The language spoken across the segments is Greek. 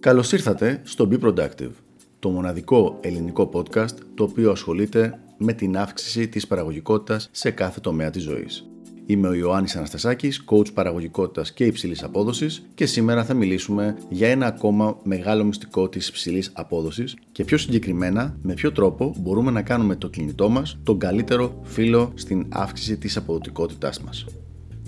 Καλώς ήρθατε στο Be Productive, το μοναδικό ελληνικό podcast το οποίο ασχολείται με την αύξηση της παραγωγικότητας σε κάθε τομέα της ζωής. Είμαι ο Ιωάννης Αναστασάκης, coach παραγωγικότητας και υψηλής απόδοσης και σήμερα θα μιλήσουμε για ένα ακόμα μεγάλο μυστικό της υψηλής απόδοσης και πιο συγκεκριμένα με ποιο τρόπο μπορούμε να κάνουμε το κινητό μας τον καλύτερο φίλο στην αύξηση της αποδοτικότητάς μας.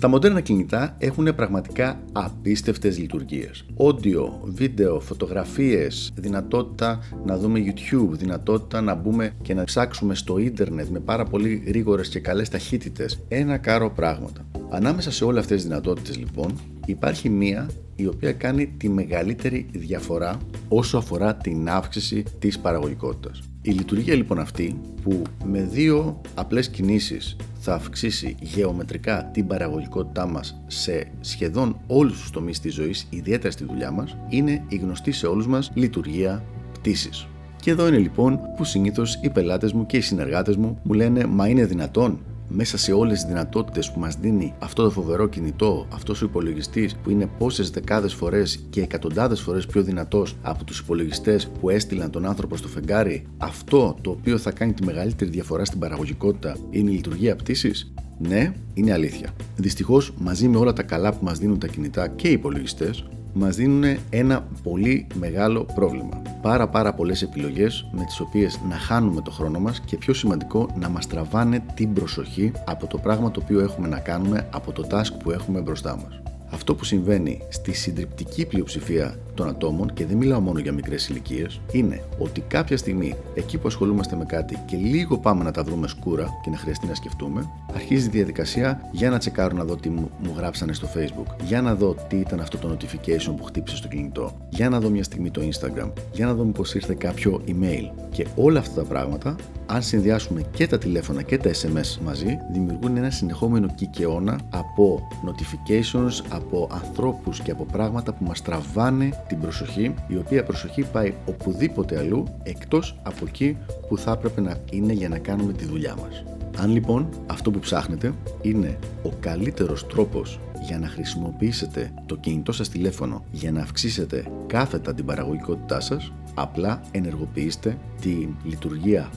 Τα μοντέρνα κινητά έχουν πραγματικά απίστευτες λειτουργίες. Audio, βίντεο, φωτογραφίες, δυνατότητα να δούμε YouTube, δυνατότητα να μπούμε και να ψάξουμε στο ίντερνετ με πάρα πολύ γρήγορες και καλές ταχύτητες. Ένα κάρο πράγματα. Ανάμεσα σε όλες αυτές τις δυνατότητες λοιπόν υπάρχει μία η οποία κάνει τη μεγαλύτερη διαφορά όσο αφορά την αύξηση της παραγωγικότητας. Η λειτουργία λοιπόν αυτή που με δύο απλές κινήσεις θα αυξήσει γεωμετρικά την παραγωγικότητά μας σε σχεδόν όλους τους τομείς της ζωής, ιδιαίτερα στη δουλειά μας, είναι η γνωστή σε όλους μας λειτουργία πτήσης. Και εδώ είναι λοιπόν που συνήθως οι πελάτες μου και οι συνεργάτες μου μου λένε «Μα είναι δυνατόν μέσα σε όλες τις δυνατότητες που μας δίνει αυτό το φοβερό κινητό, αυτός ο υπολογιστής που είναι πόσες δεκάδες φορές και εκατοντάδες φορές πιο δυνατός από τους υπολογιστές που έστειλαν τον άνθρωπο στο φεγγάρι, αυτό το οποίο θα κάνει τη μεγαλύτερη διαφορά στην παραγωγικότητα είναι η λειτουργία πτήσης. Ναι, είναι αλήθεια. Δυστυχώς, μαζί με όλα τα καλά που μας δίνουν τα κινητά και οι υπολογιστές, μας δίνουν ένα πολύ μεγάλο πρόβλημα. Πάρα πάρα πολλές επιλογές με τις οποίες να χάνουμε το χρόνο μας και πιο σημαντικό να μας τραβάνε την προσοχή από το πράγμα το οποίο έχουμε να κάνουμε, από το task που έχουμε μπροστά μας. Αυτό που συμβαίνει στη συντριπτική πλειοψηφία των ατόμων, και δεν μιλάω μόνο για μικρές ηλικίες, είναι ότι κάποια στιγμή εκεί που ασχολούμαστε με κάτι και λίγο πάμε να τα βρούμε σκούρα και να χρειαστεί να σκεφτούμε, αρχίζει η διαδικασία για να τσεκάρω να δω τι μου, γράψανε στο Facebook, για να δω τι ήταν αυτό το notification που χτύπησε στο κινητό, για να δω μια στιγμή το Instagram, για να δω μήπως ήρθε κάποιο email. Και όλα αυτά τα πράγματα, αν συνδυάσουμε και τα τηλέφωνα και τα SMS μαζί, δημιουργούν ένα συνεχόμενο κικαιώνα από notifications, από ανθρώπους και από πράγματα που μας τραβάνε την προσοχή, η οποία προσοχή πάει οπουδήποτε αλλού εκτός από εκεί που θα έπρεπε να είναι για να κάνουμε τη δουλειά μας. Αν λοιπόν αυτό που ψάχνετε είναι ο καλύτερος τρόπος για να χρησιμοποιήσετε το κινητό σας τηλέφωνο για να αυξήσετε κάθετα την παραγωγικότητά σας, απλά ενεργοποιήστε τη λειτουργία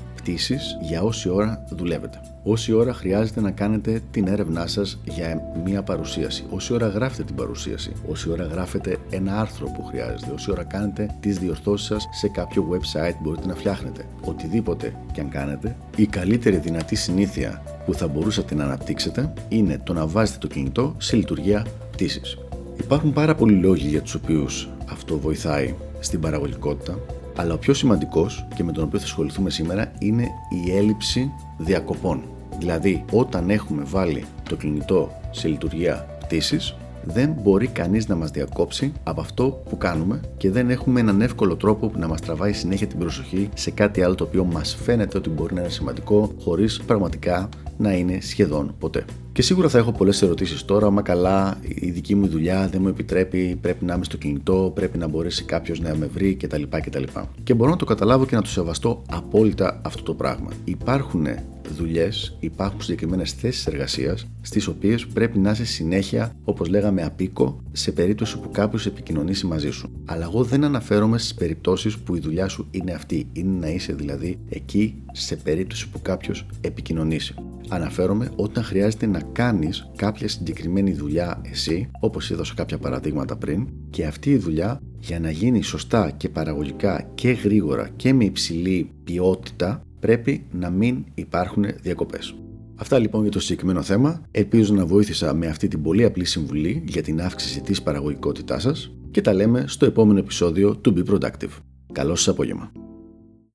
για όση ώρα δουλεύετε. Όση ώρα χρειάζεται να κάνετε την έρευνά σας για μία παρουσίαση. Όση ώρα γράφετε την παρουσίαση. Όση ώρα γράφετε ένα άρθρο που χρειάζεται. Όση ώρα κάνετε τις διορθώσεις σας σε κάποιο website που μπορείτε να φτιάχνετε. Οτιδήποτε και αν κάνετε, η καλύτερη δυνατή συνήθεια που θα μπορούσατε να αναπτύξετε είναι το να βάζετε το κινητό σε λειτουργία πτήσης. Υπάρχουν πάρα πολλοί λόγοι για τους οποίους αυτό βοηθάει στην παραγωγικότητα αλλά ο πιο σημαντικός και με τον οποίο θα ασχοληθούμε σήμερα είναι η έλλειψη διακοπών. Δηλαδή, όταν έχουμε βάλει το κινητό σε λειτουργία πτήσης, δεν μπορεί κανείς να μας διακόψει από αυτό που κάνουμε και δεν έχουμε έναν εύκολο τρόπο που να μας τραβάει συνέχεια την προσοχή σε κάτι άλλο το οποίο μας φαίνεται ότι μπορεί να είναι σημαντικό χωρίς πραγματικά να είναι σχεδόν ποτέ. Και σίγουρα θα έχω πολλές ερωτήσεις τώρα. Μα καλά, η δική μου δουλειά δεν μου επιτρέπει, πρέπει να είμαι στο κινητό, πρέπει να μπορέσει κάποιος να με βρει κτλ. κτλ. Και μπορώ να το καταλάβω και να το σεβαστώ απόλυτα αυτό το πράγμα. Υπάρχουν δουλειές, υπάρχουν συγκεκριμένες θέσεις εργασίας, στις οποίες πρέπει να είσαι συνέχεια, όπως λέγαμε, απίκο, σε περίπτωση που κάποιος επικοινωνήσει μαζί σου. Αλλά εγώ δεν αναφέρομαι στις περιπτώσεις που η δουλειά σου είναι αυτή. Είναι να είσαι δηλαδή εκεί σε περίπτωση που κάποιος επικοινωνήσει. Αναφέρομαι όταν χρειάζεται να κάνεις κάποια συγκεκριμένη δουλειά εσύ, όπως έδωσα κάποια παραδείγματα πριν, και αυτή η δουλειά για να γίνει σωστά και παραγωγικά και γρήγορα και με υψηλή ποιότητα πρέπει να μην υπάρχουν διακοπές. Αυτά λοιπόν για το συγκεκριμένο θέμα. Ελπίζω να βοήθησα με αυτή την πολύ απλή συμβουλή για την αύξηση της παραγωγικότητάς σας και τα λέμε στο επόμενο επεισόδιο του Be Productive. Καλό σας απόγευμα.